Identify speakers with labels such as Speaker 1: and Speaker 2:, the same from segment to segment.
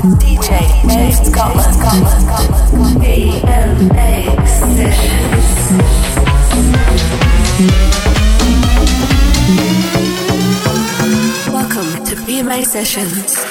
Speaker 1: DJ, Scotland,
Speaker 2: Sessions.
Speaker 3: Welcome to PMA Sessions.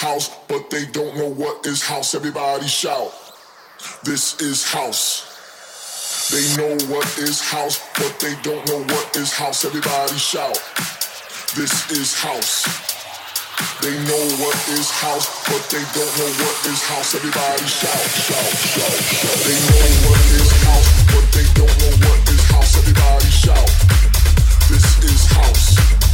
Speaker 3: House. But they don't know what is house. Everybody shout. This is house. They know what is house, but they don't know what is house. Everybody shout, shout, shout, shout. Shout. This is house. They know what is house, but they don't know what is house. Everybody shout. This is house. They know what is house, but they don't know what is house. Everybody shout. This is house.